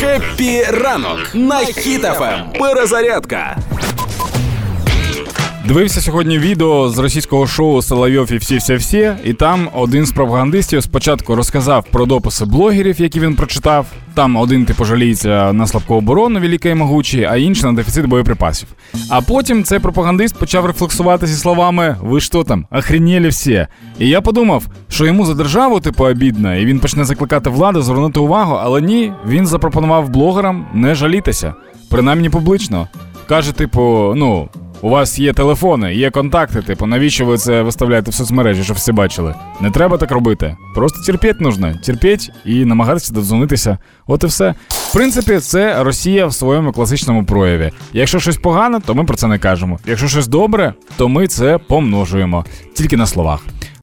Happy ранок на Хіт FM. Перезарядка. Дивився сьогодні відео з російського шоу Соловйов і всі всі всі і там один з пропагандистів спочатку розказав про дописи блогерів, які він прочитав. Там один типу жаліється на слабку оборону велика і могучий, а інший на дефіцит боєприпасів. А потім цей пропагандист почав рефлексувати зі словами Ви що там, охренели всі? І я подумав, що йому за державу типу обидно, і він почне закликати владу звернути увагу, але ні, він запропонував блогерам не жалітися, принаймні публічно. Каже, типу, ну. У вас є телефони, є контакти, типу, навіщо ви це виставляєте в соцмережі, щоб всі бачили? Не треба так робити. Просто терпіть нужно, терпіть і намагатися додзвонитися. От і все. В принципі, це Росія в своєму класичному прояві. Якщо щось погане, то ми про це не кажемо. Якщо щось добре, то ми це помножуємо. Тільки на словах.